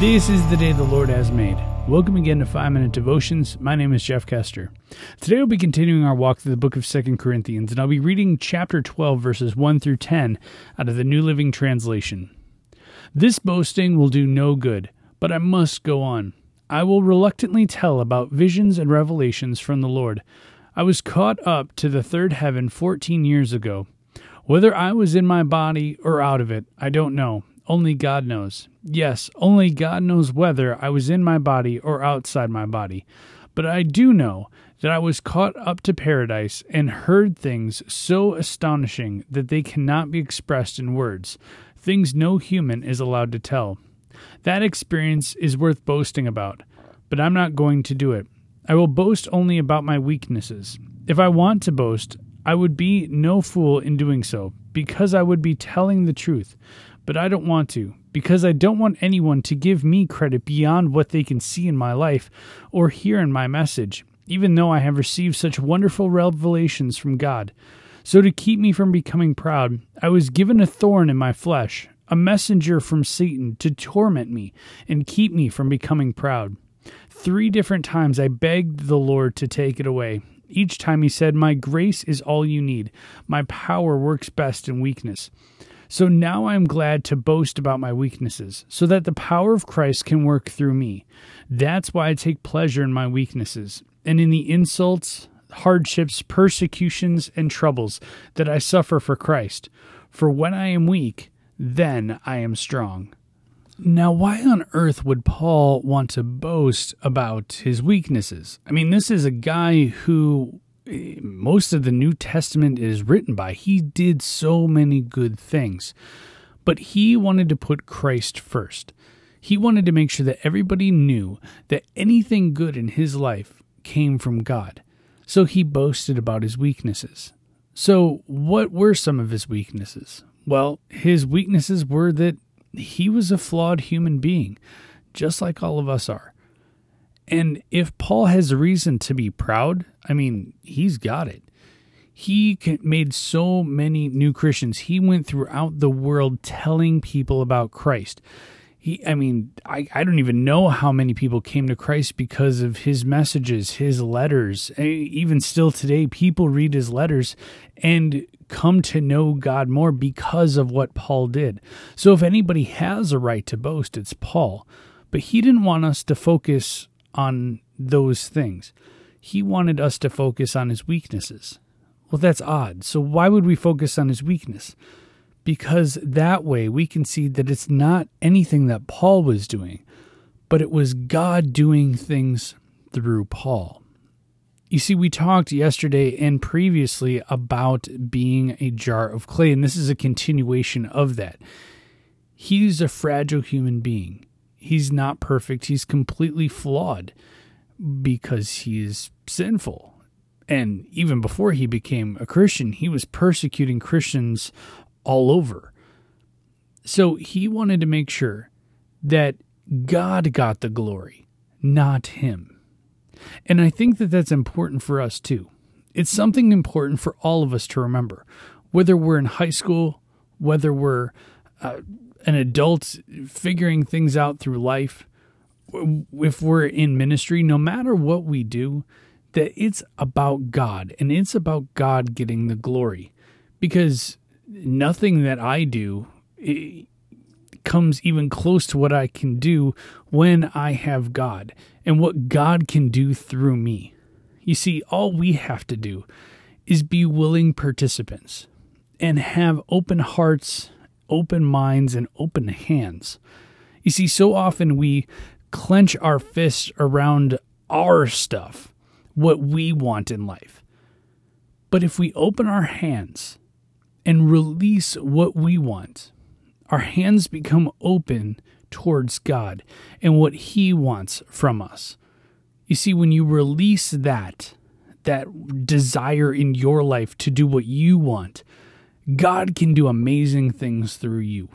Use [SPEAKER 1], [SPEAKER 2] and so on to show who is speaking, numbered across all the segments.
[SPEAKER 1] This is the day the Lord has made. Welcome again to 5 Minute Devotions. My name is Jeff Kester. Today we'll be continuing our walk through the book of 2 Corinthians, and I'll be reading chapter 12, verses 1 through 10 out of the New Living Translation. This boasting will do no good, but I must go on. I will reluctantly tell about visions and revelations from the Lord. I was caught up to the third heaven 14 years ago. Whether I was in my body or out of it, I don't know. Only God knows. Yes, only God knows whether I was in my body or outside my body. But I do know that I was caught up to paradise and heard things so astonishing that they cannot be expressed in words, things no human is allowed to tell. That experience is worth boasting about, but I'm not going to do it. I will boast only about my weaknesses. If I want to boast, I would be no fool in doing so, because I would be telling the truth but I don't want to because I don't want anyone to give me credit beyond what they can see in my life or hear in my message, even though I have received such wonderful revelations from God. So, to keep me from becoming proud, I was given a thorn in my flesh, a messenger from Satan to torment me and keep me from becoming proud. Three different times I begged the Lord to take it away. Each time he said, My grace is all you need. My power works best in weakness. So now I am glad to boast about my weaknesses, so that the power of Christ can work through me. That's why I take pleasure in my weaknesses, and in the insults, hardships, persecutions, and troubles that I suffer for Christ. For when I am weak, then I am strong. Now, why on earth would Paul want to boast about his weaknesses? I mean, this is a guy who most of the New Testament is written by. He did so many good things, but he wanted to put Christ first. He wanted to make sure that everybody knew that anything good in his life came from God. So he boasted about his weaknesses. So, what were some of his weaknesses? Well, his weaknesses were that he was a flawed human being, just like all of us are. And if Paul has a reason to be proud, I mean, he's got it. He made so many new Christians. He went throughout the world telling people about Christ. He, I mean, I, I don't even know how many people came to Christ because of his messages, his letters. Even still today, people read his letters and come to know God more because of what Paul did. So if anybody has a right to boast, it's Paul. But he didn't want us to focus on those things. He wanted us to focus on his weaknesses. Well, that's odd. So, why would we focus on his weakness? Because that way we can see that it's not anything that Paul was doing, but it was God doing things through Paul. You see, we talked yesterday and previously about being a jar of clay, and this is a continuation of that. He's a fragile human being he's not perfect. He's completely flawed because he is sinful. And even before he became a Christian, he was persecuting Christians all over. So he wanted to make sure that God got the glory, not him. And I think that that's important for us too. It's something important for all of us to remember, whether we're in high school, whether we're uh, an adult figuring things out through life, if we're in ministry, no matter what we do, that it's about God and it's about God getting the glory. Because nothing that I do comes even close to what I can do when I have God and what God can do through me. You see, all we have to do is be willing participants and have open hearts open minds and open hands. You see, so often we clench our fists around our stuff, what we want in life. But if we open our hands and release what we want, our hands become open towards God and what He wants from us. You see, when you release that, that desire in your life to do what you want, God can do amazing things through you.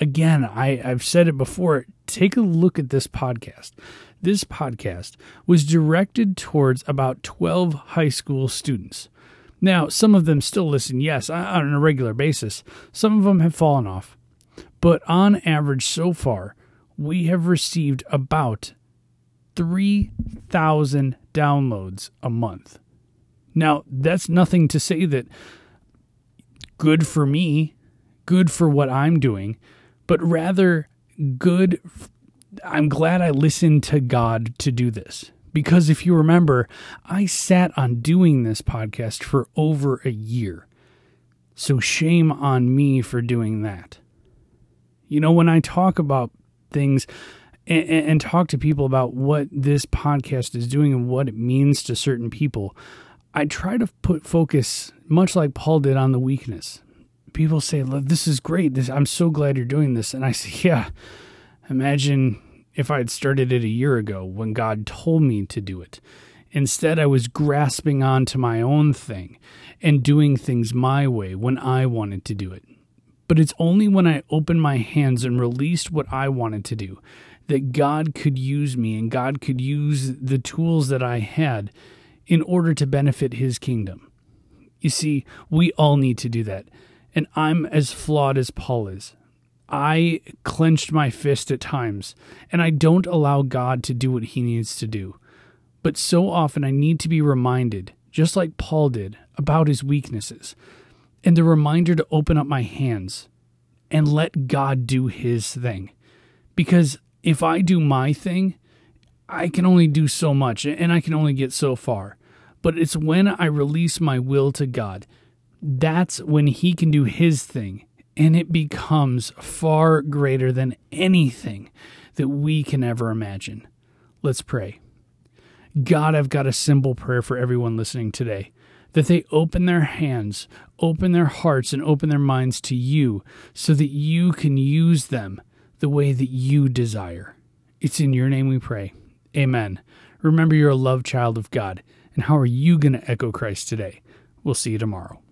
[SPEAKER 1] Again, I, I've said it before. Take a look at this podcast. This podcast was directed towards about 12 high school students. Now, some of them still listen, yes, on a regular basis. Some of them have fallen off. But on average, so far, we have received about 3,000 downloads a month. Now, that's nothing to say that good for me, good for what I'm doing, but rather good. I'm glad I listened to God to do this. Because if you remember, I sat on doing this podcast for over a year. So shame on me for doing that. You know, when I talk about things and, and, talk to people about what this podcast is doing and what it means to certain people, I try to put focus, much like Paul did, on the weakness. People say, "This is great. This, I'm so glad you're doing this," and I say, "Yeah." Imagine if I had started it a year ago when God told me to do it. Instead, I was grasping on to my own thing and doing things my way when I wanted to do it. But it's only when I opened my hands and released what I wanted to do that God could use me and God could use the tools that I had in order to benefit his kingdom. You see, we all need to do that. And I'm as flawed as Paul is. I clenched my fist at times, and I don't allow God to do what he needs to do. But so often I need to be reminded, just like Paul did, about his weaknesses, and the reminder to open up my hands and let God do his thing. Because if I do my thing, I can only do so much and I can only get so far. But it's when I release my will to God, that's when He can do His thing. And it becomes far greater than anything that we can ever imagine. Let's pray. God, I've got a simple prayer for everyone listening today that they open their hands, open their hearts, and open their minds to you so that you can use them the way that you desire. It's in your name we pray. Amen. Remember, you're a loved child of God. And how are you going to echo Christ today? We'll see you tomorrow.